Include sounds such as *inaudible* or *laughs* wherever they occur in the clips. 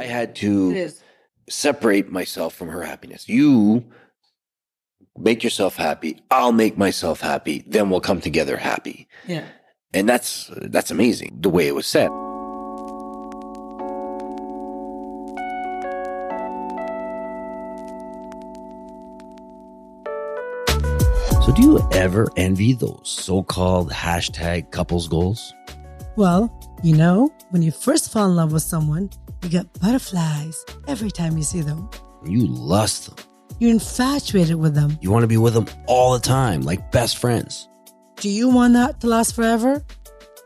I had to separate myself from her happiness. You make yourself happy. I'll make myself happy. Then we'll come together happy. Yeah. And that's that's amazing the way it was said. So do you ever envy those so-called hashtag couples goals? Well, you know, when you first fall in love with someone, you get butterflies every time you see them. You lust them. You're infatuated with them. You want to be with them all the time, like best friends. Do you want that to last forever?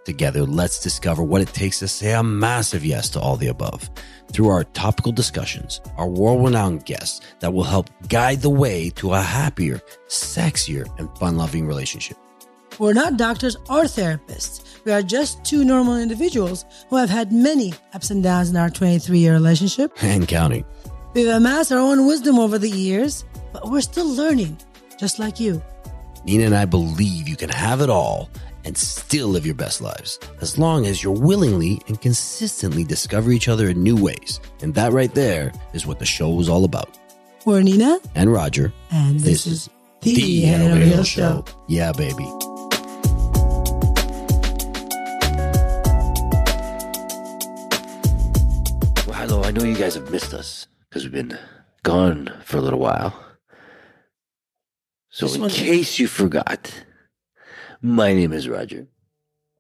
Together, let's discover what it takes to say a massive yes to all the above through our topical discussions, our world renowned guests that will help guide the way to a happier, sexier, and fun loving relationship. We're not doctors or therapists. We are just two normal individuals who have had many ups and downs in our 23 year relationship. *laughs* And counting. We've amassed our own wisdom over the years, but we're still learning, just like you. Nina and I believe you can have it all and still live your best lives as long as you're willingly and consistently discover each other in new ways. And that right there is what the show is all about. We're Nina, And Roger, and this, this, is is the Head Over Heels Show. Yeah, baby. I know you guys have missed us because we've been gone for a little while. So, in case you forgot, my name is Roger,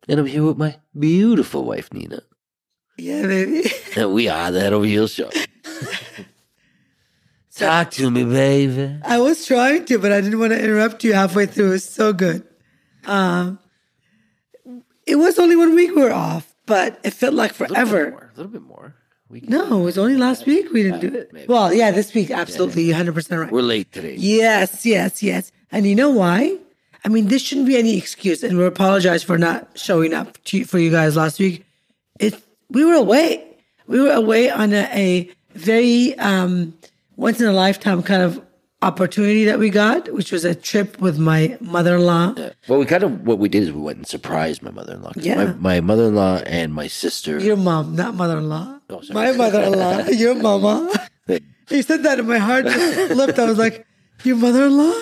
and I'm here with my beautiful wife Nina, Yeah, baby. *laughs* and we are the Head Over Heels Show. *laughs* Talk to me, baby. I was trying to, but I didn't want to interrupt you halfway through. It was so good. Um, it was only one week we were off, but it felt like A little bit forever. more. A little bit more. We can, No, it was only last week we didn't do it. maybe. Well, yeah, this week, absolutely, 100% right. We're late today. Yes, yes, yes. And you know why? I mean, this shouldn't be any excuse, and we apologize for not showing up to for you guys last week. It we were away. We were away on a, a very um, once in a lifetime kind of opportunity that we got, which was a trip with my mother in law. Well, we kind of what we did is we went and surprised my mother in law. Yeah. My, my mother-in-law and my sister. Your mom, not mother in law. Oh, my mother in law. *laughs* Your mama. You said that, and my heart just flipped. I was like, "Your mother in law."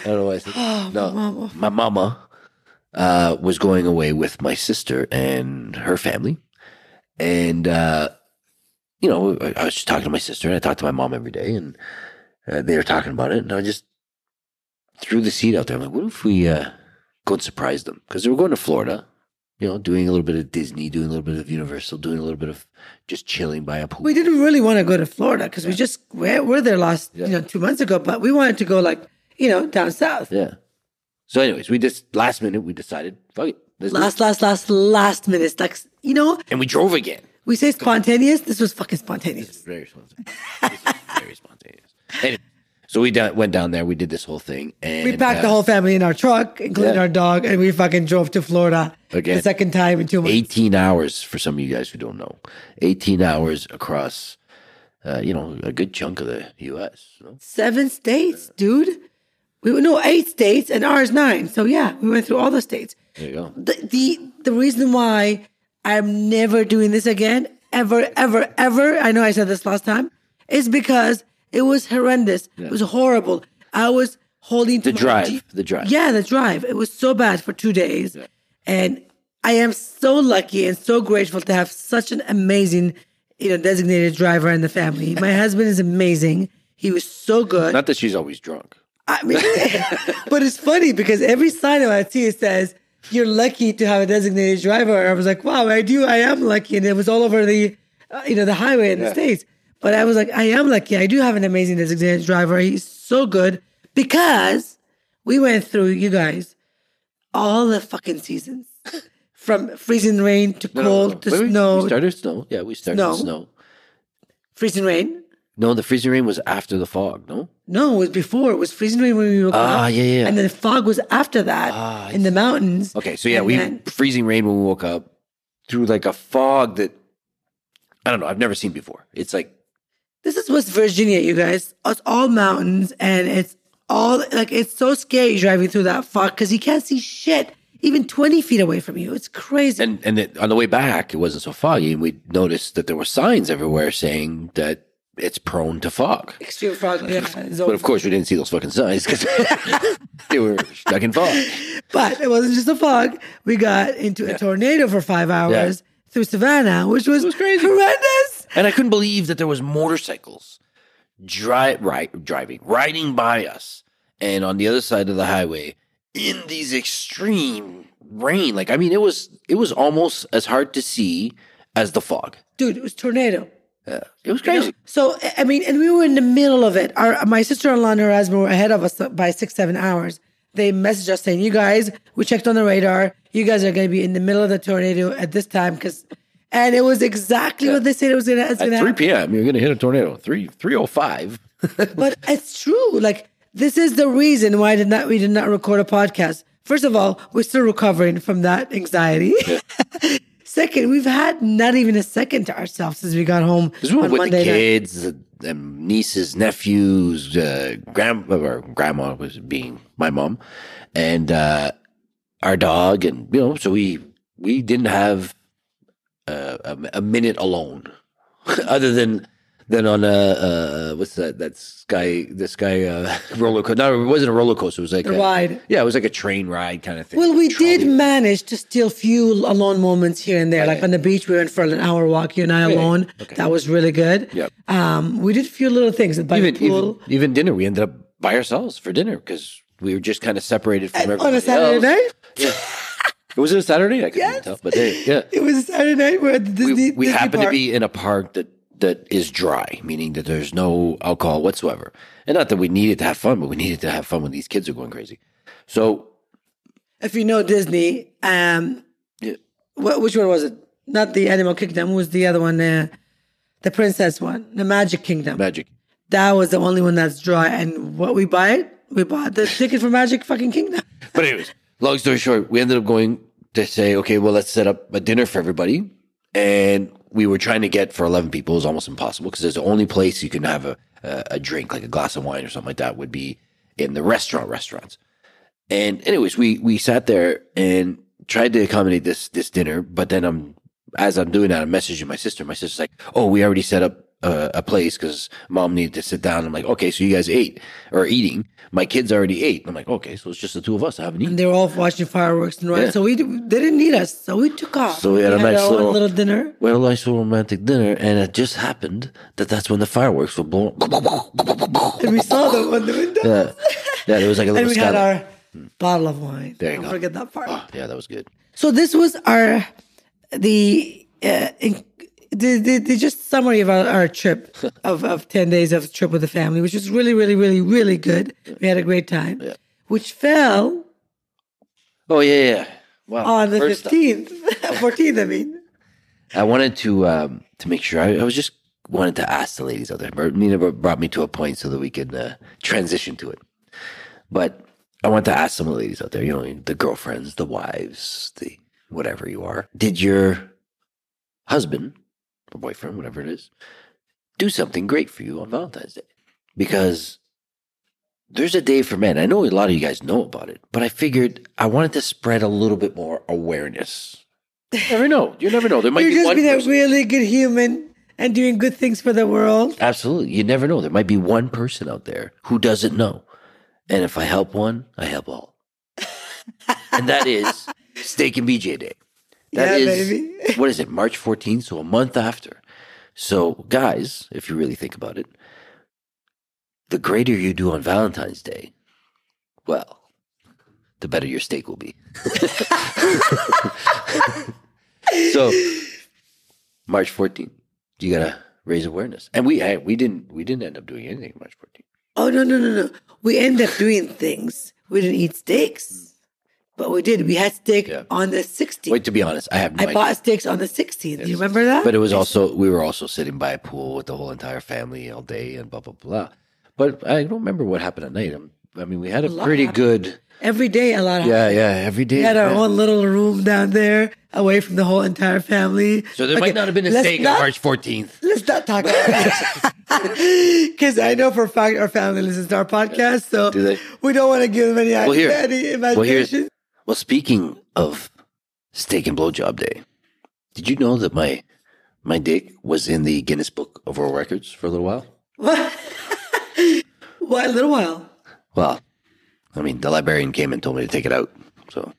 I don't know why I said Oh, no. My mama. My mama uh, was going away with my sister and her family, and uh, you know, I, I was just talking to my sister, and I talked to my mom every day, and uh, they were talking about it, and I just threw the seed out there. I'm like, what if we uh, go and surprise them? Because they were going to Florida, you know, doing a little bit of Disney, doing a little bit of Universal, doing a little bit of just chilling by a pool. We didn't really want to go to Florida because we just we're, we're there last you know two months ago, but we wanted to go like you know down south. Yeah. So, anyways, we just last minute we decided, fuck it, let's do it. Last, last, last, last minute. It's Like you know, and we drove again. we say spontaneous. This was fucking spontaneous. Very spontaneous. This is very spontaneous. Anyway, so we down, went down there. We did this whole thing, and We packed the uh, whole family in our truck, including Yeah. our dog, and we fucking drove to Florida Again. the second time in two months. eighteen hours for some of you guys who don't know. Eighteen hours across, uh, you know, a good chunk of the U.S. you know? Seven states, dude. We no eight states, and ours nine. So yeah, we went through all the states. There you go. the the the reason why I'm never doing this again, ever, ever, ever. I know I said this last time, is because it was horrendous. It was horrible. I was holding to The my drive, the drive. Yeah, the drive. It was so bad for two days, and I am so lucky and so grateful to have such an amazing, you know, designated driver in the family. My *laughs* husband is amazing. He was so good. Not that she's always drunk. I mean, *laughs* but it's funny because every sign that I see it says you're lucky to have a designated driver. I was like, wow, I do, I am lucky, and it was all over the, uh, you know, the highway in the states. But I was like, I am lucky. I do have an amazing designated driver. He's so good because we went through you guys all the fucking seasons, *laughs* from freezing rain to No, no, cold no. to Wait, wait, snow. We started snow. Yeah, we started Snow. snow. freezing rain. No, the freezing rain was after the fog. No. No, it was before. It was freezing rain when we woke Ah, up. Ah, yeah, yeah. And then the fog was after that Ah, in the mountains. Okay, so yeah, And we then- freezing rain when we woke up through like a fog that I don't know. I've never seen before. It's like This is West Virginia, you guys. It's all mountains and it's all like it's so scary driving through that fog because you can't see shit. even 20 feet away from you. It's crazy. And and it, on the way back, it wasn't so foggy, and we noticed that there were signs everywhere saying that it's prone to fog. Extreme fog. Yeah, *laughs* But of course, we didn't see those fucking signs because *laughs* they were stuck in fog. But it wasn't just a fog. We got into a tornado for five hours through Savannah, which was, was crazy. horrendous. And I couldn't believe that there was motorcycles dri- right, driving, riding by us, and on the other side of the highway in these extreme rain. Like, I mean, it was it was almost as hard to see as the fog. Dude, it was tornado. Yeah, it was crazy. So I mean, and we were in the middle of it. Our my sister-in-law and her husband were ahead of us by six, seven hours. They messaged us saying, "You guys, we checked on the radar. You guys are going to be in the middle of the tornado at this time." Because, and it was exactly what they said it was going to At happen. 3 p.m., you're going to hit a tornado. 3 305. *laughs* but it's true. Like this is the reason why did not we did not record a podcast. First of all, we're still recovering from that anxiety. *laughs* Second, we've had not even a second to ourselves since we got home Because we were on with Monday the kids, um, nieces, nephews, uh, grandma or grandma was being my mom, and uh, our dog, and you know, so we we didn't have uh, a, a minute alone, *laughs* other than than on a uh, what's that that sky this guy uh, *laughs* roller coaster. No, it wasn't a roller coaster. It was like A a ride. Yeah, it was like a train ride kind of thing. Well, we Trolley. did manage to steal few alone moments here and there. Like on the beach, we went for an hour walk, you and I alone. That was really good. Yep. Um, we did a few little things by even, the pool. even even dinner. We ended up by ourselves for dinner because we were just kind of separated from everybody on a Saturday else. night. Was it was a Saturday? I couldn't tell, but hey, yeah, It was a Saturday night. We're at the Disney. we, we Disney happened to be in a park that that is dry, meaning that there's no alcohol whatsoever, and not that we needed to have fun, but we needed to have fun when these kids are going crazy. So If you know Disney, um, Yeah. wh- which one was it? Not the Animal Kingdom. Was the other one? Uh, the Princess one, the Magic Kingdom. magic. That was the only one that's dry. And what we buy it? We bought the ticket for Magic fucking Kingdom. But anyways, long story short, we ended up going to say, okay, well, let's set up a dinner for everybody. And we were trying to get for 11 people. It was almost impossible because there's the only place you can have a, a, a drink, like a glass of wine or something like that, would be in the restaurant restaurants. And anyways, we, we sat there and tried to accommodate this, this dinner. But then I'm, as I'm doing that, I'm messaging my sister. My sister's like, oh, we already set up a, a place because mom needed to sit down. I'm like, okay, so you guys ate or eating. My kids already ate. I'm like, okay, so it's just the two of us. I haven't eaten. And they were all watching fireworks and right. Yeah. So we they didn't need us. So we took off. So we had a nice our little- little dinner. We had a nice little romantic dinner, and it just happened that that's when the fireworks were blown. And we saw them on the window. yeah, yeah, there was like a And little we had our bottle of wine. There you Don't go. forget that part. Oh, yeah, that was good. So this was our the uh, the, the, the just summary of our, our trip of, of 10 days of trip with the family, which was really, really, really, really good. We had a great time, which fell Oh yeah, yeah. Wow. on the First up, 15th, 14th, I mean. I wanted to um, to make sure. I, I was just wanted to ask the ladies out there. But Nina brought me to a point so that we could uh, transition to it. But I want to ask some of the ladies out there. You know, the girlfriends, the wives, the whatever you are. Did your husband or boyfriend, whatever it is, do something great for you on Valentine's Day? Because there's a day for men. I know a lot of you guys know about it, but I figured I wanted to spread a little bit more awareness. You never know. You never know. There might You're be just one being a person. really good human and doing good things for the world. Absolutely. You never know. There might be one person out there who doesn't know. And if I help one, I help all. and that is Steak and BJ Day. That Yeah, is baby. *laughs* what is it? March 14th, so a month after. So, guys, if you really think about it, the greater you do on Valentine's Day, well, the better your steak will be. *laughs* so, March 14th, you gotta raise awareness, and we we didn't we didn't end up doing anything March 14th. Oh, no, no, no, no. We ended up doing things. We didn't eat steaks, hmm. But we did. We had steak Yeah. on the 16th. Wait, to be honest, I have no I idea. bought steaks on the 16th. Do you remember that? But it was also we were also sitting by a pool with the whole entire family all day and blah blah blah. But I don't remember what happened at night. I mean, we had a lot pretty happened. good. Every day, a lot. Of yeah, yeah. Every day. We had our yeah. own little room down there, away from the whole entire family. So there Okay, might not have been a steak not- on March 14th. Let's not talk about *laughs* that. *laughs* Because I know for a fact our family listens to our podcast, so Do they? we don't want to give them any, Well, here. any Well, here's. Well, speaking of steak and blowjob day, did you know that my my dick was in the Guinness Book of World Records for a little while? What? *laughs* Why a little while? Well, I mean, the librarian came and told me to take it out, so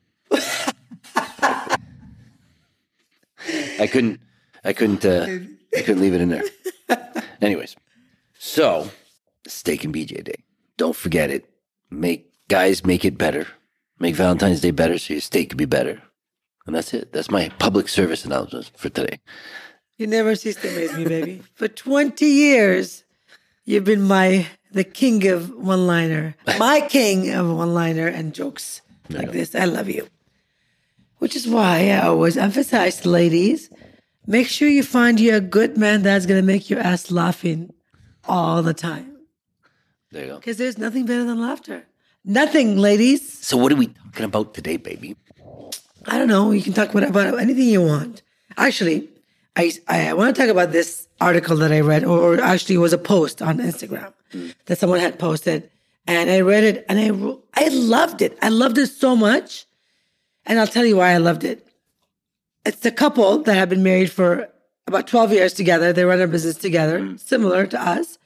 I couldn't. I couldn't. Uh, I couldn't leave it in there. *laughs* Anyways, so steak and BJ Day. Don't forget it. Make guys make it better. Make Valentine's Day better so your steak can be better. And that's it. That's my public service announcement for today. You never cease to amaze me, baby. *laughs* For 20 years, you've been my the king of one liner, *laughs* my king of one liner and jokes like this. I love you. Which is why I always emphasize ladies make sure you find you a good man that's going to make your ass laughing all the time. There you go. Because there's nothing better than laughter. Nothing, ladies. So what are we talking about today, baby? I don't know. You can talk about, anything you want. Actually, I, I want to talk about this article that I read, or, or actually it was a post on Instagram mm. that someone had posted, and I read it, and I I loved it. I loved it so much, and I'll tell you why I loved it. It's a couple that have been married for about twelve years together. They run a business together, mm. similar to us,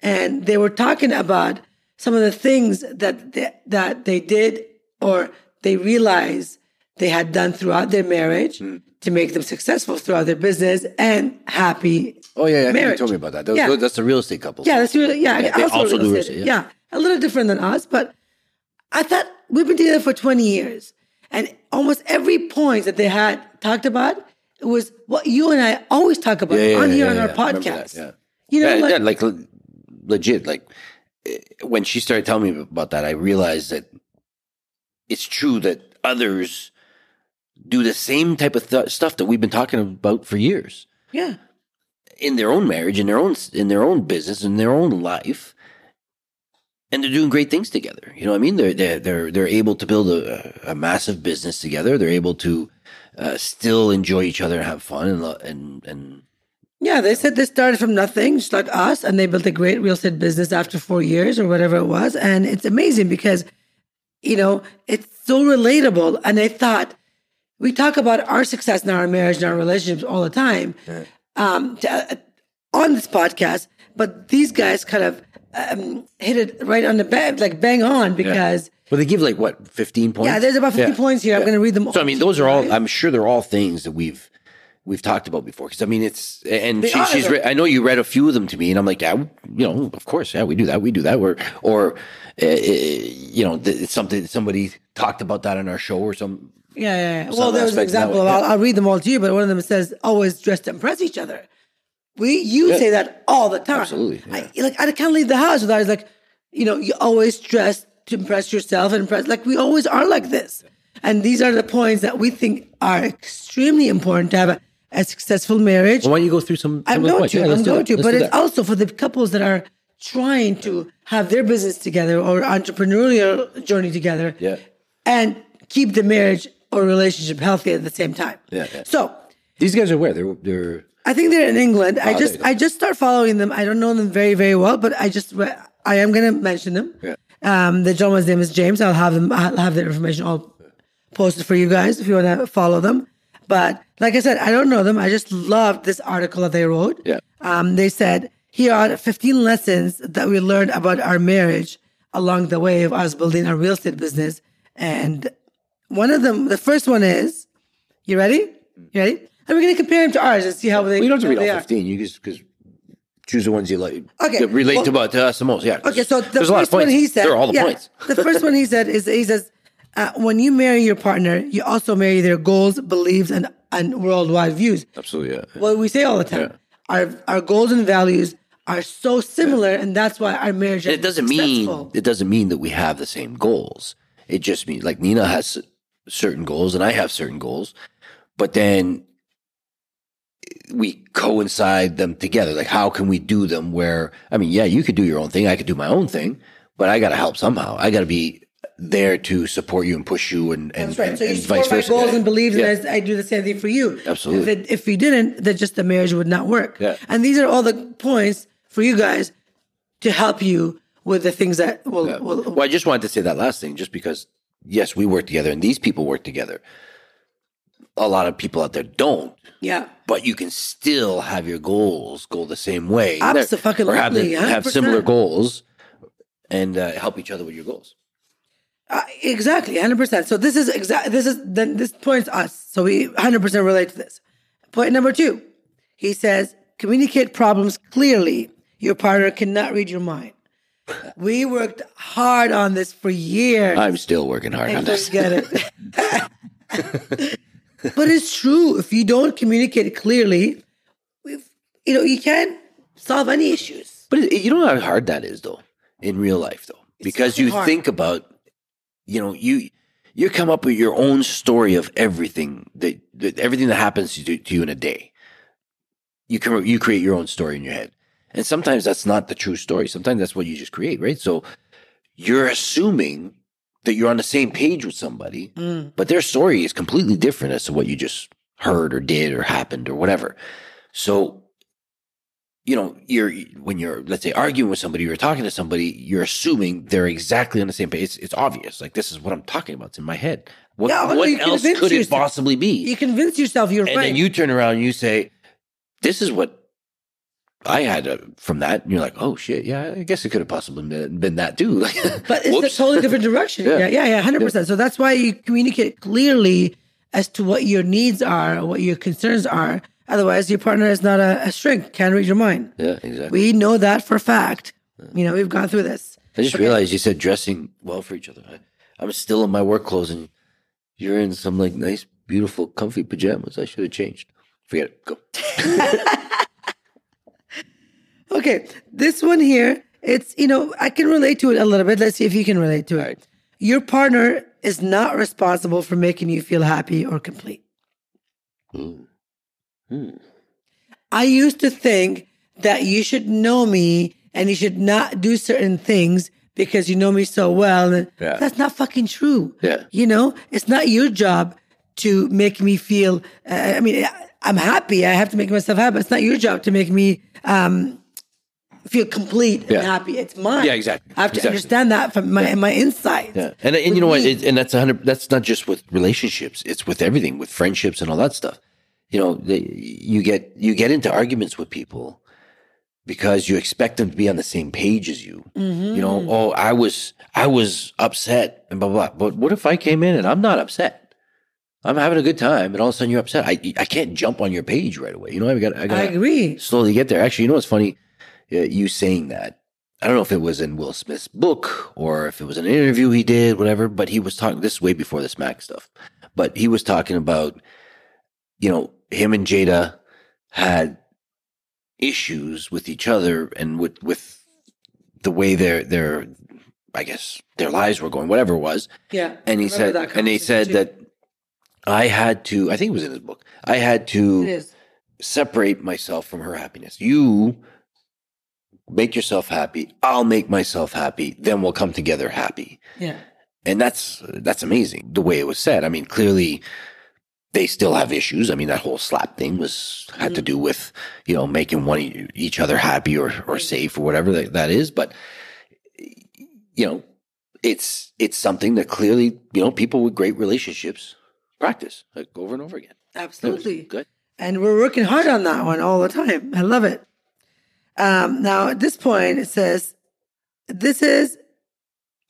and they were talking about some of the things that they, that they did or they realized they had done throughout their marriage hmm. to make them successful throughout their business and happy. Oh yeah, yeah. You told me about that. Those- Yeah. That's the real estate couple. Yeah, that's really, yeah. Yeah, they also do real real estate. estate, yeah. a little different than us, but I thought we've been together for 20 years. And almost every point that they had talked about was what you and I always talk about Yeah, yeah, on yeah, here yeah, on our yeah. Podcast. that, yeah. You know, yeah, like, yeah, like legit. Like when she started telling me about that, I realized that it's true that others do the same type of th- stuff that we've been talking about for years yeah. in their own marriage, in their own in their own business, in their own life, and they're doing great things together. You know what I mean? They're they're they're, they're able to build a, a massive business together. They're able to uh, still enjoy each other and have fun and lo- and and Yeah, they said they started from nothing, just like us, and they built a great real estate business after four years or whatever it was. And it's amazing because, you know, it's so relatable. And I thought we talk about our success in our marriage and our relationships all the time um, to, uh, on this podcast, but these guys kind of um, hit it right on the bang, like bang on because. well, they give like what fifteen points. Yeah, there's about 50 Yeah. points here. I'm going to read them all. So I mean, those are all, I'm sure they're all things that we've we've talked about before. Because I mean, it's and she, she's. Re- I know you read a few of them to me, and I'm like, yeah, you know, of course, yeah, we do that, we do that. Or or uh, you know, th- it's something somebody talked about that on our show or some. Yeah, yeah. yeah. Some Well, there was an that example. yeah. I'll, I'll read them all to you, but one of them says, "Always dress to impress each other." We, you Yeah. say that all the time. Absolutely, I, like I can't leave the house without. It's like, you know, you always dress to impress yourself and impress. Like we always are like this, and these are the points that we think are extremely important to have a, successful marriage. Well, why don't you go through some? some I'm going to. Yeah, I'm going to. But it's that. also for the couples that are trying to have their business together or entrepreneurial journey together. Yeah. And keep the marriage or relationship healthy at the same time. Yeah, yeah. So These guys are where they're they're. I think they're in England. I Oh, just you go. I just start following them. I don't know them very very well, but I just I am going to mention them. Yeah. Um, the gentleman's name is James. I'll have them. I'll have their information all posted for you guys if you want to follow them. But like I said, I don't know them. I just loved this article that they wrote. Yeah. Um, they said here are 15 lessons that we learned about our marriage along the way of us building our real estate business. And one of them, the first one is, you ready? You ready? And we're going to compare them to ours and see how they. We don't have to read all are. fifteen. You just because choose the ones you like. Okay, That relate well- to about to us the most. Yeah. Okay, so the there's a lot of first one he said, There are all the yeah, points. the first one he said is he says, uh, when you marry your partner, you also marry their goals, beliefs, and and worldwide views. Absolutely. Yeah. What we say all the time, Yeah. our our goals and values are so similar, and that's why our marriage it doesn't mean it doesn't mean that we have the same goals. It just means like Nina has certain goals and I have certain goals, but then we coincide them together. Like how can we do them where I mean, yeah, you could do your own thing, I could do my own thing, but I got to help somehow. I got to be there to support you and push you and and, That's right. and, So you and support vice my versa. goals and beliefs, Yeah. and I, I do the same thing for you. Absolutely. If, it, if we didn't, then just the marriage would not work. Yeah. And these are all the points for you guys to help you with the things that will. will Well, I just wanted to say that last thing, just because yes, we work together and these people work together, a lot of people out there don't. Yeah. But you can still have your goals go the same way. Abso-fucking-lutely, Or have, the- have similar goals and uh, help each other with your goals. Uh, exactly, hundred percent. So this is exact. This is then this points us. So we hundred percent relate to this. Point number two, he says, communicate problems clearly. Your partner cannot read your mind. We worked hard on this for years. I'm still working hard on this. forget it. *laughs* *laughs* but it's true. If you don't communicate clearly, we've, you know, you can't solve any issues. But it, you know how hard that is, though, in real life, though, because you hard. think about, you know, you you come up with your own story of everything that, that everything that happens to, to you in a day. You can you create your own story in your head, and sometimes that's not the true story. Sometimes that's what you just create, right? So you're assuming that you're on the same page with somebody, Mm. but their story is completely different as to what you just heard or did or happened or whatever. So, you know, you're when you're let's say arguing with somebody or talking to somebody, you're assuming they're exactly on the same page. It's, it's obvious, like this is what I'm talking about. It's in my head. What, Yeah, well, what else could it possibly be? You convince yourself you're and right. And then you turn around and you say, "This is what." I had uh, from that, and you're like, "Oh shit, yeah, I guess it could have possibly been, been that too." *laughs* but it's a totally different direction. Yeah. *laughs* yeah, yeah, yeah, hundred percent. So that's why you communicate clearly as to what your needs are, what your concerns are. Otherwise, your partner is not a, a shrink, can't read your mind. yeah, exactly. We know that for a fact. You know, we've gone through this. I just realized you said dressing well for each other. I, I'm still in my work clothes, and you're in some like nice, beautiful, comfy pajamas. I should have changed. Forget it. Go. *laughs* Okay, this one here, it's you know, I can relate to it a little bit. Let's see if you can relate to it. Right. Your partner is not responsible for making you feel happy or complete. Mm. Hmm. I used to think that you should know me and you should not do certain things because you know me so well. And Yeah. that's not fucking true. Yeah. You know, it's not your job to make me feel, uh, I mean, I'm happy. I have to make myself happy. It's not your job to make me um, feel complete Yeah. and happy. It's mine. Yeah, exactly. I have to Exactly. understand that from my, my inside. Yeah, and and you know what? It, and that's a hundred. That's not just with relationships. It's with everything, with friendships and all that stuff. You know, they, you get you get into arguments with people because you expect them to be on the same page as you. You know, oh, I was I was upset and blah blah. blah. But what if I came in and I'm not upset? I'm having a good time, and all of a sudden you're upset. I I can't jump on your page right away. You know, I got I got I agree. slowly get there. Actually, you know what's funny? Uh, You saying that. I don't know if it was in Will Smith's book or if it was an interview he did, whatever, but he was talking this is way before the smack stuff. But he was talking about, you know, him and Jada had issues with each other and with with the way their their I guess their lives were going, whatever it was. Yeah. And he said that and he said conversation that I had to I think it was in his book. I had to separate myself from her happiness. You make yourself happy. I'll make myself happy. Then we'll come together happy. Yeah. And that's, that's amazing the way it was said. I mean, clearly they still have issues. I mean, that whole slap thing was, had to do with, you know, making one, each other happy or, or safe or whatever that, that is. But, you know, it's, it's something that clearly, you know, people with great relationships practice like over and over again. Absolutely. Good. And we're working hard on that one all the time. I love it. Um, now, at this point, it says, This is,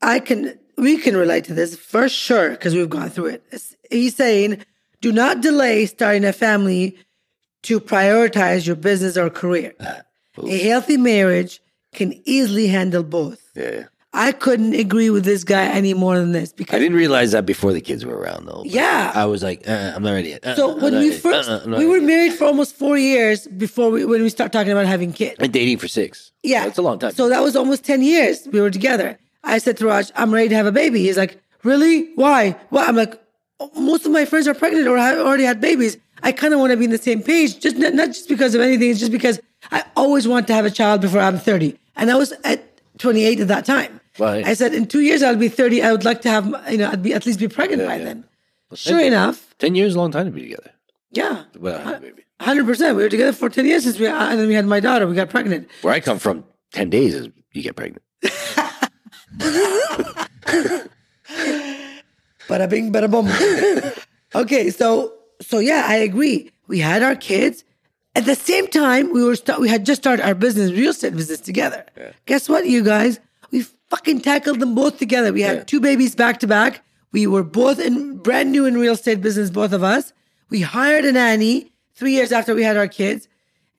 I can, we can relate to this for sure because we've gone through it. He's saying, Do not delay starting a family to prioritize your business or career. A healthy marriage can easily handle both. Yeah. I couldn't agree with this guy any more than this because I didn't realize that before the kids were around, though. Yeah. I was like, uh, I'm not ready yet. Uh, So I'm when we first Uh, we were married for almost four years before we when we start talking about having kids. and dating for six. Yeah, that's a long time. So that was almost ten years we were together. I said to Raj, "I'm ready to have a baby." He's like, "Really? Why?" Well, I'm like, "Oh, "Most of my friends are pregnant or have already had babies. I kind of want to be in the same page, just not, not just because of anything. It's just because I always want to have a child before I'm 30, and I was at 28 at that time." Right. I said, "In two years, I'll be 30. I would like to have, you know, I'd be at least be pregnant by yeah. then." Sure enough, Ten years, is a long time to be together. yeah. Having. Hundred percent. We were together for ten years since we, uh, and then we had my daughter. We got pregnant. Where I come from, ten days is you get pregnant. *laughs* *laughs* Bada bing, bada boom. *laughs* okay, so so yeah, I agree. We had our kids. At the same time, we were st- we had just started our business, real estate business together. Guess what, you guys? We fucking tackled them both together. We had Yeah. two babies back to back. We were both in brand new in real estate business, both of us. We hired a nanny three years after we had our kids,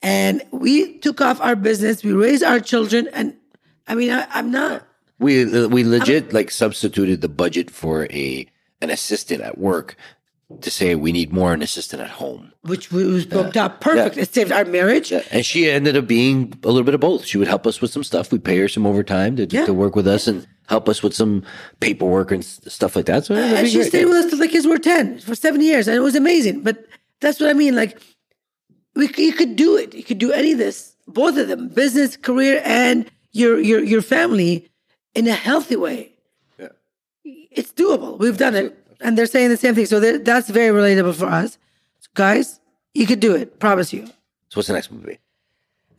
and we took off our business. We raised our children, and I mean, I, I'm not. We we legit like substituted the budget for a an assistant at work to say we need more an assistant at home. Which was worked out perfect. It saved our marriage. And she ended up being a little bit of both. She would help us with some stuff. We'd pay her some overtime to, Yeah. to work with us and help us with some paperwork and stuff like that. So And she great. stayed with us till the kids were 10 for seven years. And it was amazing. But that's what I mean. Like, we, you could do it. You could do any of this, both of them, business, career, and your, your, your family in a healthy way. It's doable. We've done it. And they're saying the same thing. So that's very relatable for us. guys, you could do it. Promise you. So what's the next movie?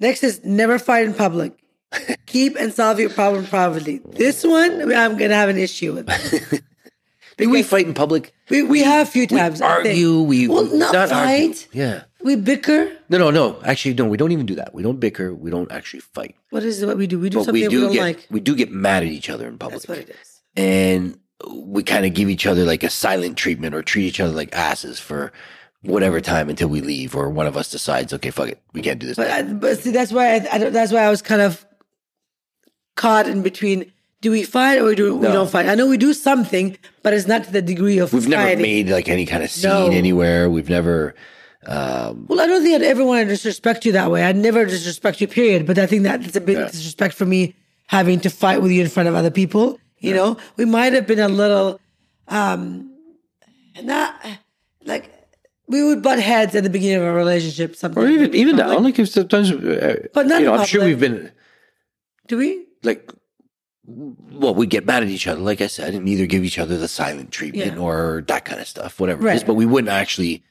Next is never fight in public. *laughs* Keep and solve your problem privately. This one, I'm going to have an issue with. *laughs* Do we fight in public? We, we have a few times. Think. argue. We well, not, argue. fight. Yeah. We bicker. No, no, no. Actually, no. We don't even do that. We don't bicker. We don't actually fight. What is it? What we do? We do But something we we, do don't get like. we do get mad at each other in public. That's what it is. and we kind of give each other like a silent treatment or treat each other like asses for whatever time until we leave or one of us decides, okay, fuck it, we can't do this. But, I, but see, that's why I, I that's why I was kind of caught in between. Do we fight or do we No. don't fight? I know we do something, but it's not to the degree of We've never made like any kind of scene No. anywhere. We've never. Um, Well, I don't think I'd ever want to disrespect you that way. I'd never disrespect you, period. But I think that it's a bit Yeah. disrespect for me having to fight with you in front of other people. You know, we might have been a little, um, not like we would butt heads at the beginning of a relationship. Something, or even even now, like sometimes, uh, But not you know, I'm sure we've been do we? like, well, we get mad at each other, like I said, and either give each other the silent treatment Yeah. or that kind of stuff, whatever it is. But we wouldn't actually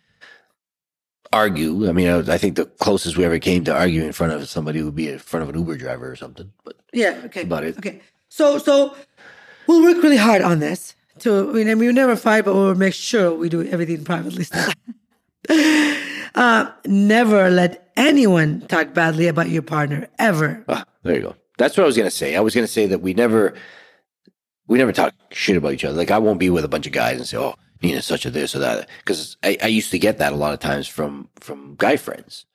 argue. I mean, I, I think the closest we ever came to arguing in front of somebody would be in front of an Uber driver or something. But Yeah. Okay. about it. Okay. So so we'll work really hard on this. To I mean, we never fight, but we'll make sure we do everything privately. *laughs* uh, never let anyone talk badly about your partner ever. Ah, there you go. That's what I was gonna say. I was gonna say that we never, we never talk shit about each other. Like I won't be with a bunch of guys and say, "Oh, Nina's such a this or that," because I, I used to get that a lot of times from from guy friends,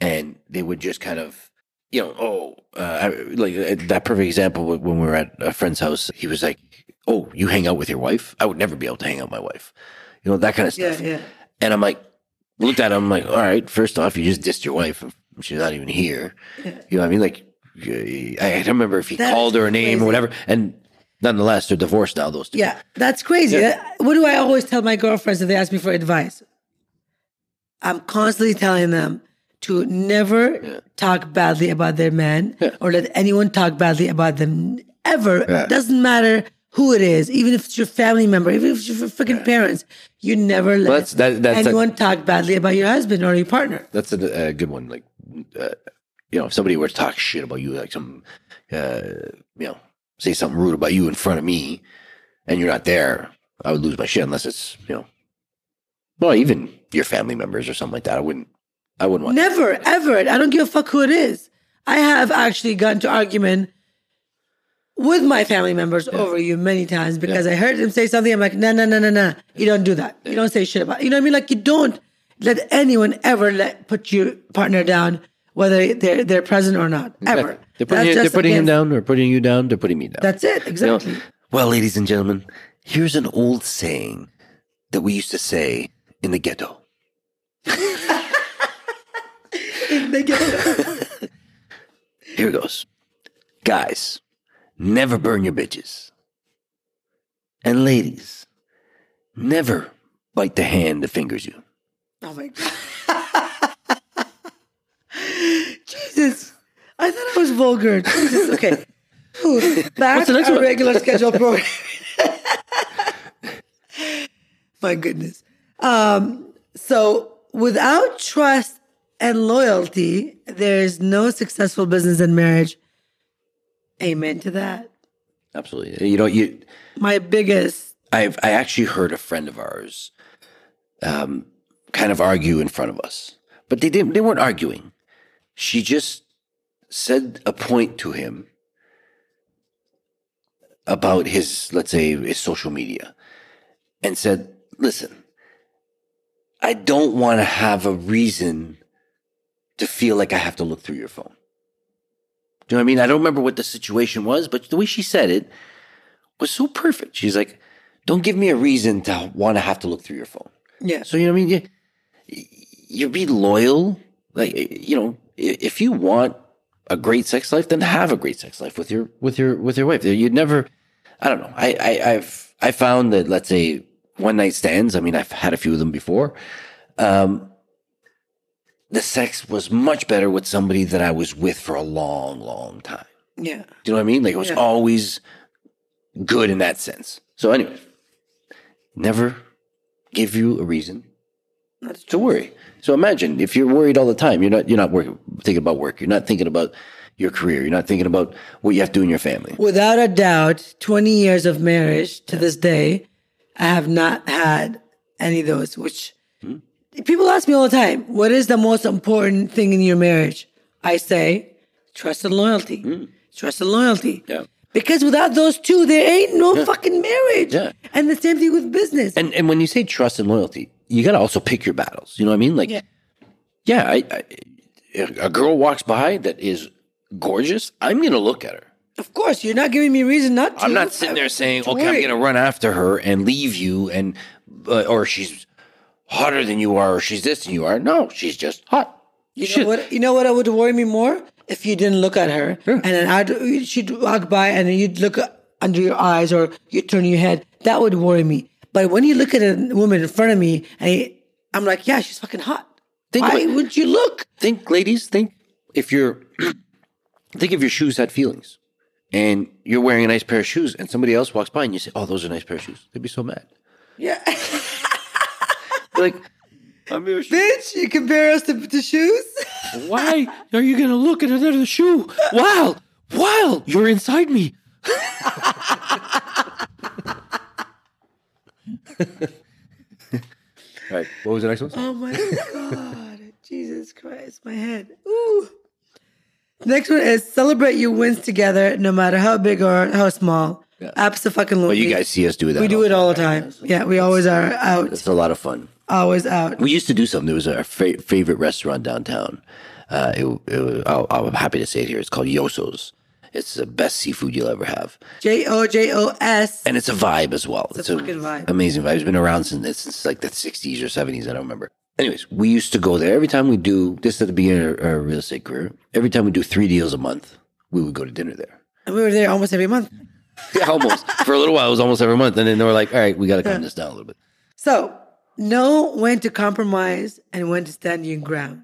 and they would just kind of, you know, oh, uh, I- like uh, that perfect example when we were at a friend's house. He was like, "Oh, you hang out with your wife? I would never be able to hang out with my wife," you know, that kind of stuff. yeah. yeah. And I'm like, looked at him, I'm like, all right, first off, you just dissed your wife. She's not even here. Yeah. You know what I mean? Like, I I don't remember if he That called her a name crazy. or whatever. And nonetheless, they're divorced now, those two. Yeah, that's crazy. Yeah. What do I always tell my girlfriends if they ask me for advice? I'm constantly telling them to never talk badly about their man or let anyone talk badly about them ever. Yeah. Doesn't matter who it is, even if it's your family member, even if it's your freaking parents. You never let that's- that- that's a- anyone talk badly about your husband or your partner. That's a, a good one. Like, uh, you know, if somebody were to talk shit about you, like some, uh, you know, say something rude about you in front of me and you're not there, I would lose my shit unless it's, you know, well, even your family members or something like that. I wouldn't, I wouldn't want Never, ever. I don't give a fuck who it is. I have actually gotten to argument with my family members over you many times because I heard them say something. I'm like, no, no, no, no, no. You don't do that. You don't say shit about. You know what I mean? Like you don't let anyone ever let put your partner down, whether they're they're present or not. Ever. They're putting, That's you- they're just putting him down or putting you down. They're putting me down. That's it. You know, Exactly. well, ladies and gentlemen, here's an old saying that we used to say in the ghetto. *laughs* They get- *laughs* Here it goes. Guys, never burn your bitches. And ladies, never bite the hand that fingers you. oh my god. *laughs* Jesus. I thought I was vulgar. Jesus. Okay. Ooh, *laughs* Back to our one? regular schedule program. My goodness. Um, so without trust and loyalty, there is no successful business and marriage. Amen to that. Absolutely. You know, you My biggest I've I actually heard a friend of ours um, kind of argue in front of us. But they didn't they weren't arguing. She just said a point to him about his let's say his social media and said, "Listen, I don't want to have a reason to feel like I have to look through your phone." Do you know what I mean? I don't remember what the situation was, but the way she said it was so perfect. She's like, "Don't give me a reason to want to have to look through your phone." Yeah. So you know what I mean? You, you be loyal. Like you know, if you want a great sex life, then have a great sex life with your with your with your wife. You'd never. I don't know. I, I I've I found that let's say one night stands. I mean, I've had a few of them before. Um, the sex was much better with somebody that I was with for a long, long time. Yeah. Do you know what I mean? Like it was Yeah. always good in that sense. So anyway, never give you a reason That's to worry. So imagine if you're worried all the time, you're not you're not working, thinking about work. You're not thinking about your career. You're not thinking about what you have to do in your family. Without a doubt, 20 years of marriage to this day, I have not had any of those, which? People ask me all the time, what is the most important thing in your marriage? I say, trust and loyalty. Trust and loyalty. Yeah. Because without those two, there ain't no fucking marriage. Yeah. And the same thing with business. And and when you say trust and loyalty, you got to also pick your battles. You know what I mean? Like, Yeah. yeah, I, I, a girl walks by that is gorgeous. I'm gonna look at her. of course, you're not giving me reason not to. I'm not sitting there saying, to "Okay, I'm going to run after her and leave you," and uh, or she's hotter than you are, or she's this than you are. No, she's just hot. You Shit. know what? You know what would worry me more if you didn't look at her, and then I'd she'd walk by, and then you'd look under your eyes or you turn your head. That would worry me. But when you look at a woman in front of me, and I, I'm like, yeah, she's fucking hot. Think Why about- would you look? Think, ladies, think if you're *clears throat* think if your shoes had feelings, and you're wearing a nice pair of shoes, and somebody else walks by and you say, "Oh, those are nice pair of shoes," they'd be so mad. Yeah, *laughs* like, I'm your bitch, you compare us to, to shoes. Why are you going to look at another shoe? Wow, wow, you're inside me. All right, what was the next one? Oh my god, *laughs* Jesus Christ, my head. Ooh. Next one is celebrate your wins together, no matter how big or how small. Absolutely. But you guys see us do that. We do it all the time. Yeah, we always are out. It's a lot of fun. Always out. We used to do something. There was our fa- favorite restaurant downtown. Uh, it, it I'll, I'm happy to say it here. It's called Joso's. It's the best seafood you'll ever have, J O J O S. and it's a vibe as well. It's a fucking vibe. amazing vibe. It's been around since since like the 60s or 70s. I don't remember. Anyways, we used to go there every time we do this at the beginning of our real estate career. Every time we do three deals a month, we would go to dinner there. And we were there almost every month. *laughs* Yeah, almost for a little while. It was almost every month, and then they were like, "All right, we got to calm this down a little bit." So know when to compromise and when to stand your ground.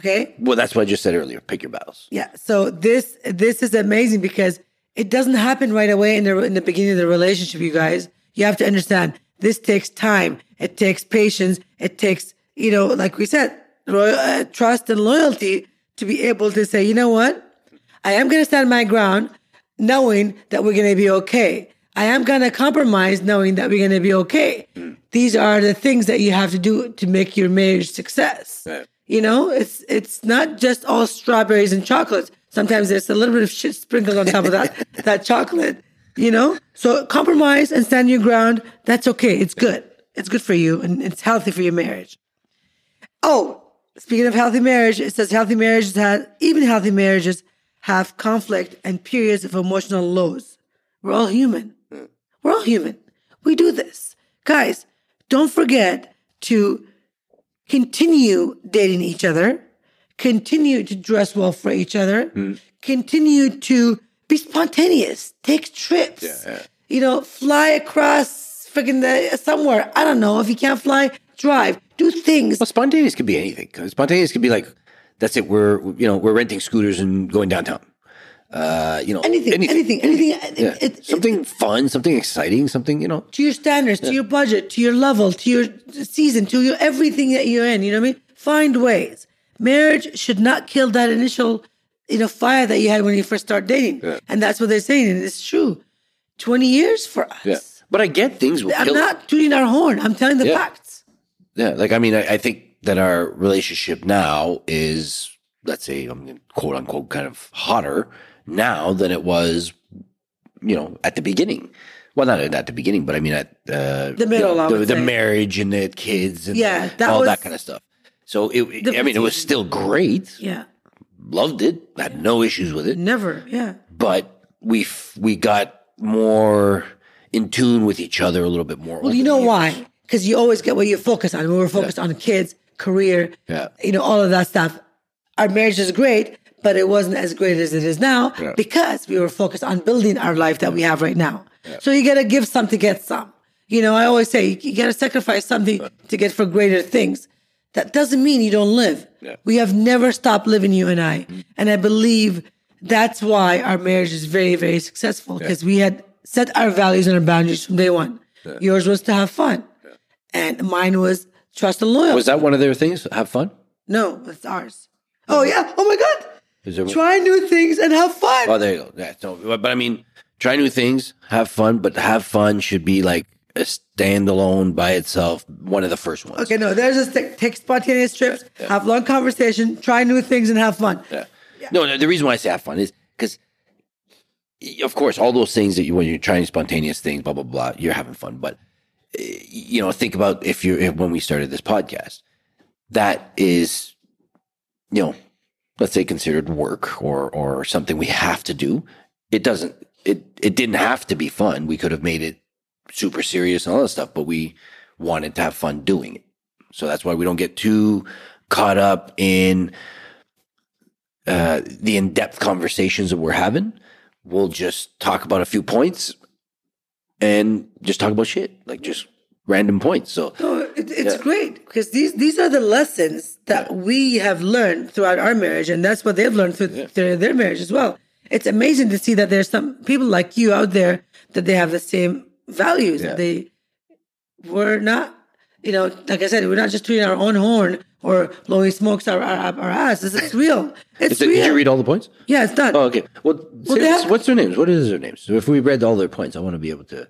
Okay. Well, that's what I just said earlier. Pick your battles. Yeah. So this this is amazing because it doesn't happen right away in the in the beginning of the relationship, you guys. You have to understand this takes time. It takes patience. It takes you know, like we said, royal, uh, trust and loyalty to be able to say, you know what, I am going to stand my ground, knowing that we're going to be okay. I am going to compromise, knowing that we're going to be okay. These are the things that you have to do to make your marriage success. Right. You know, it's it's not just all strawberries and chocolates. Sometimes there's a little bit of shit sprinkled on top of that *laughs* that chocolate. You know, so compromise and stand your ground. That's okay. It's good. It's good for you and it's healthy for your marriage. Oh, speaking of healthy marriage, it says healthy marriages have even healthy marriages have conflict and periods of emotional lows. We're all human. We're all human. We do this. Guys, don't forget to continue dating each other, continue to dress well for each other, mm. continue to be spontaneous, take trips, you know, fly across freaking the somewhere. I don't know. If you can't fly, drive, do things. Well, spontaneous could be anything. Spontaneous could be like, that's it. We're you know we're renting scooters and going downtown. Uh, you know Anything, anything, anything. Yeah. It- it- something fun, something exciting, something you know. to your standards, to your budget, to your level, to your season, to your everything that you're in. You know what I mean? Find ways. Marriage should not kill that initial, you know, fire that you had when you first start dating. yeah. And that's what they're saying, and it's true. Twenty years for us. But I get things will I'm kill. not tooting our horn. I'm telling the Yeah. facts. Yeah, like I mean, I, I think that our relationship now is, let's say, I'm mean, quote unquote, kind of hotter now than it was, you know, at the beginning. Well, not at the beginning, but I mean at uh, The middle, you know, the, the marriage and the kids, and Yeah, that all was- that kind of stuff. So it, The- I mean, it was still great. Yeah. Loved it. Had no issues with it. Never. Yeah. But we we got more in tune with each other a little bit more. Well, you know years. why? Because you always get what you focus on. We were focused on kids, career, Yeah. you know, all of that stuff. Our marriage is great, but it wasn't as great as it is now Yeah. because we were focused on building our life that we have right now. So you got to give some to get some. You know, I always say you got to sacrifice something to get for greater things. That doesn't mean you don't live. Yeah. We have never stopped living, you and I. Mm-hmm. And I believe that's why our marriage is very, very successful because we had set our values and our boundaries from day one. Yours was to have fun, and mine was trust and loyalty. Was that one of their things? Have fun. no, it's ours. Oh, yeah. Oh, my God. There? Try new things and have fun. Oh, there you go. Yeah, so, but I mean, try new things, have fun, but have fun should be like a standalone by itself. One of the first ones. okay, no, there's just take, take spontaneous trips, have long conversation, try new things, and have fun. Yeah. No, no, the reason why I say have fun is because, of course, all those things that you when you're trying spontaneous things, blah blah blah, you're having fun. But you know, think about if you're if, when we started this podcast, that is, you know, let's say considered work or or something we have to do. It doesn't. It it didn't have to be fun. We could have made it super serious and all that stuff, but we wanted to have fun doing it. So that's why we don't get too caught up in uh, the in-depth conversations that we're having. We'll just talk about a few points and just talk about shit, like just random points. So No, it, it's Yeah. great because these these are the lessons that we have learned throughout our marriage, and that's what they've learned through their, their marriage as well. It's amazing to see that there's some people like you out there that they have the same values. Yeah. They we're not, you know, like I said, we're not just tweeting our own horn or blowing smokes our our, our ass. This is real. *laughs* It's it- real. did you read all the points? yeah, it's done. Oh, okay. Well, they have- what's their names? What is their names? So if we read all their points, I want to be able to.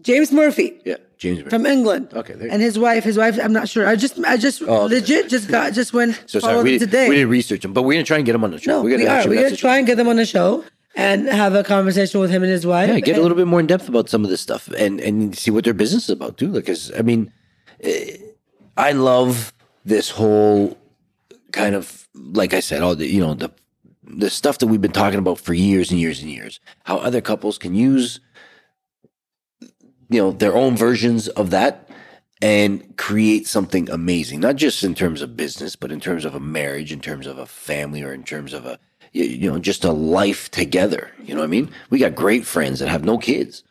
James Murphy. Yeah, James. From England, Okay, there you and his wife. His wife. I'm not sure. I just, I just Oh, okay. legit just got just went so sorry, followed we, did, today. we didn't research him, but we're gonna try and get him on the show. No, we're we gonna are. actually We're gonna message try and get them on the show and have a conversation with him and his wife. Yeah, get a And- little bit more in depth about some of this stuff and and see what their business is about too. Because I mean, eh, I love this whole kind of like I said, all the you know the the stuff that we've been talking about for years and years and years. How other couples can use you know their own versions of that and create something amazing not just in terms of business but in terms of a marriage in terms of a family or in terms of a you- know just a life together. You know what i mean? We got great friends that have no kids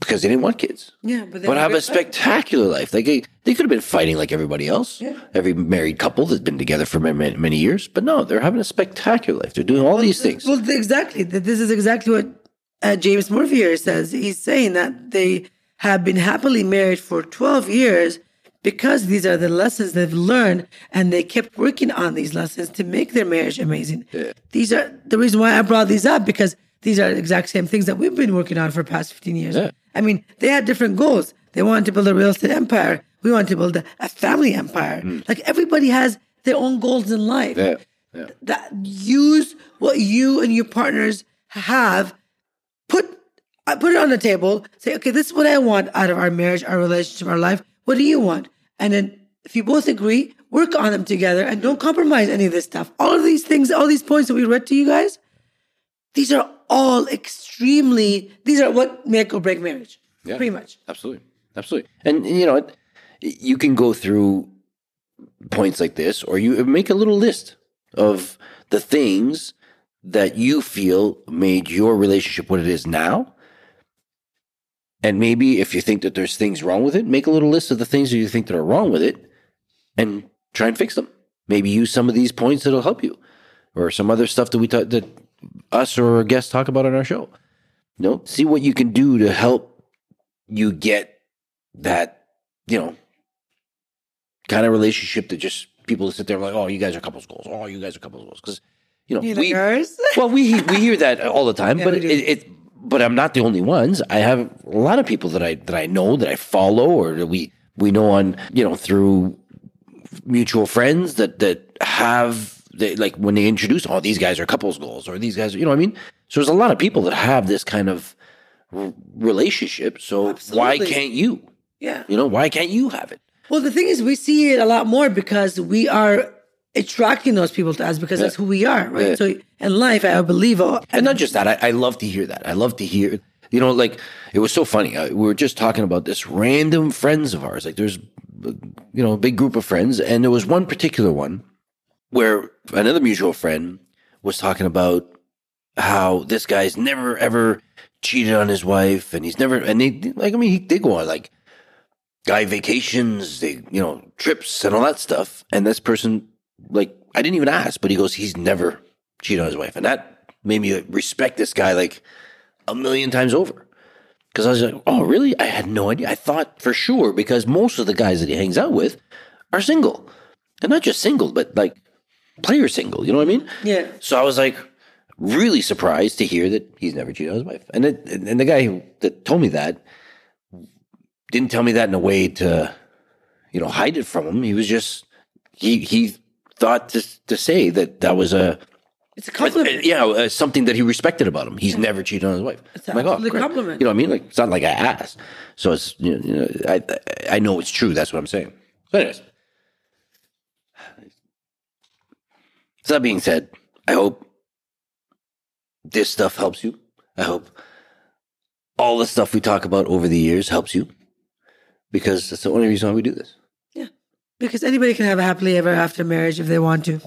because they didn't want kids. Yeah, but, but have a spectacular life. Like they, they could have been fighting like everybody else. Yeah. every married couple that's been together for many, many years. But no they're having a spectacular life. They're doing all these things. Well, exactly. Th- This is exactly what uh, James Murphy says. He's saying that they have been happily married for 12 years because these are the lessons they've learned and they kept working on these lessons to make their marriage amazing. These are the reason why I brought these up because these are the exact same things that we've been working on for the past 15 years. Yeah. I mean, they had different goals. They wanted to build a real estate empire. We wanted to build a, a family empire. Like everybody has their own goals in life yeah yeah that use what you and your partners have uh, put it on the table say okay this is what i want out of our marriage our relationship our life what do you want and then if you both agree work on them together and don't compromise any of this stuff all of these things all these points that we read to you guys these are all extremely these are what make or break marriage Yeah. pretty much Absolutely. Absolutely. And, you know, it- you can go through points like this, or you make a little list of the things that you feel made your relationship what it is now. And maybe if you think that there's things wrong with it, make a little list of the things that you think that are wrong with it and try and fix them. Maybe use some of these points that'll help you or some other stuff that we talk that us or our guests talk about on our show. You know, see what you can do to help you get that, you know, kind of relationship that just people sit there like, oh, you guys are couples goals. Oh, you guys are couples goals. Because, you know, you we, well, we we hear that all the time, *laughs* Yeah, but we it, it, but I'm not the only ones. I have a lot of people that I that I know that I follow or that we we know on you know through mutual friends that that have they, like when they introduce oh these guys are couples goals or these guys are, you know what I mean. So there's a lot of people that have this kind of r- relationship. So why can't you? Yeah. You know why can't you have it? Well, the thing is, we see it a lot more because we are attracting those people to us because that's who we are, right? Yeah. So in life, I believe, oh, And not just that, I, I love to hear that. I love to hear, you know, like it was so funny. Uh, we were just talking about this random friends of ours. Like there's, you know, a big group of friends, and there was one particular one where another mutual friend was talking about how this guy's never ever cheated on his wife, and he's never, and they like, I mean, he did go on like guy vacations, they, you know, trips and all that stuff, and this person, like, I didn't even ask, but he goes, he's never cheated on his wife, and that made me respect this guy like a million times over. Because I was like, oh, really? I had no idea. I thought for sure because most of the guys that he hangs out with are single, and not just single, but like player single. You know what I mean? Yeah. So I was like really surprised to hear that he's never cheated on his wife, and it, and the guy who, that told me that didn't tell me that in a way to, you know, hide it from him. He was just he he thought to to say that that was a it's a compliment. yeah, uh, something that he respected about him. He's never cheated on his wife. It's I'm like, oh, a compliment. You know what I mean? Like, it's not like I asked. So it's, you know, you know, I, I know it's true. That's what I'm saying. So, anyways. So that being said, I hope this stuff helps you. I hope all the stuff we talk about over the years helps you because that's the only reason why we do this. Because anybody can have a happily ever after marriage if they want to.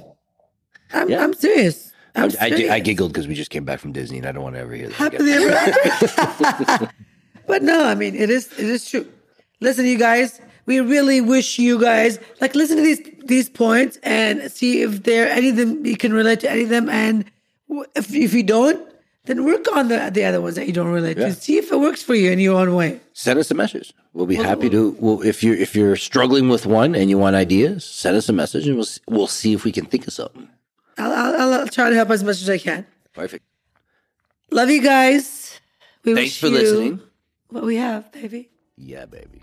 I'm, Yeah. I'm serious. I'm I, I, serious. I giggled because we just came back from Disney and I don't want to ever hear that. happily ever after. *laughs* *laughs* but no, I mean it is it is true. Listen, you guys, we really wish you guys like listen to these these points and see if there any of them you can relate to any of them, and if if you don't, then work on the the other ones that you don't relate Yeah. to. See if it works for you in your own way. send us a message. We'll be happy to. Well, if you're if you're struggling with one and you want ideas, send us a message and we'll we'll see if we can think of something. I'll, I'll, I'll try to help as much as I can. Perfect. Love you guys. We Thanks wish for you listening. What we have, baby. Yeah, baby.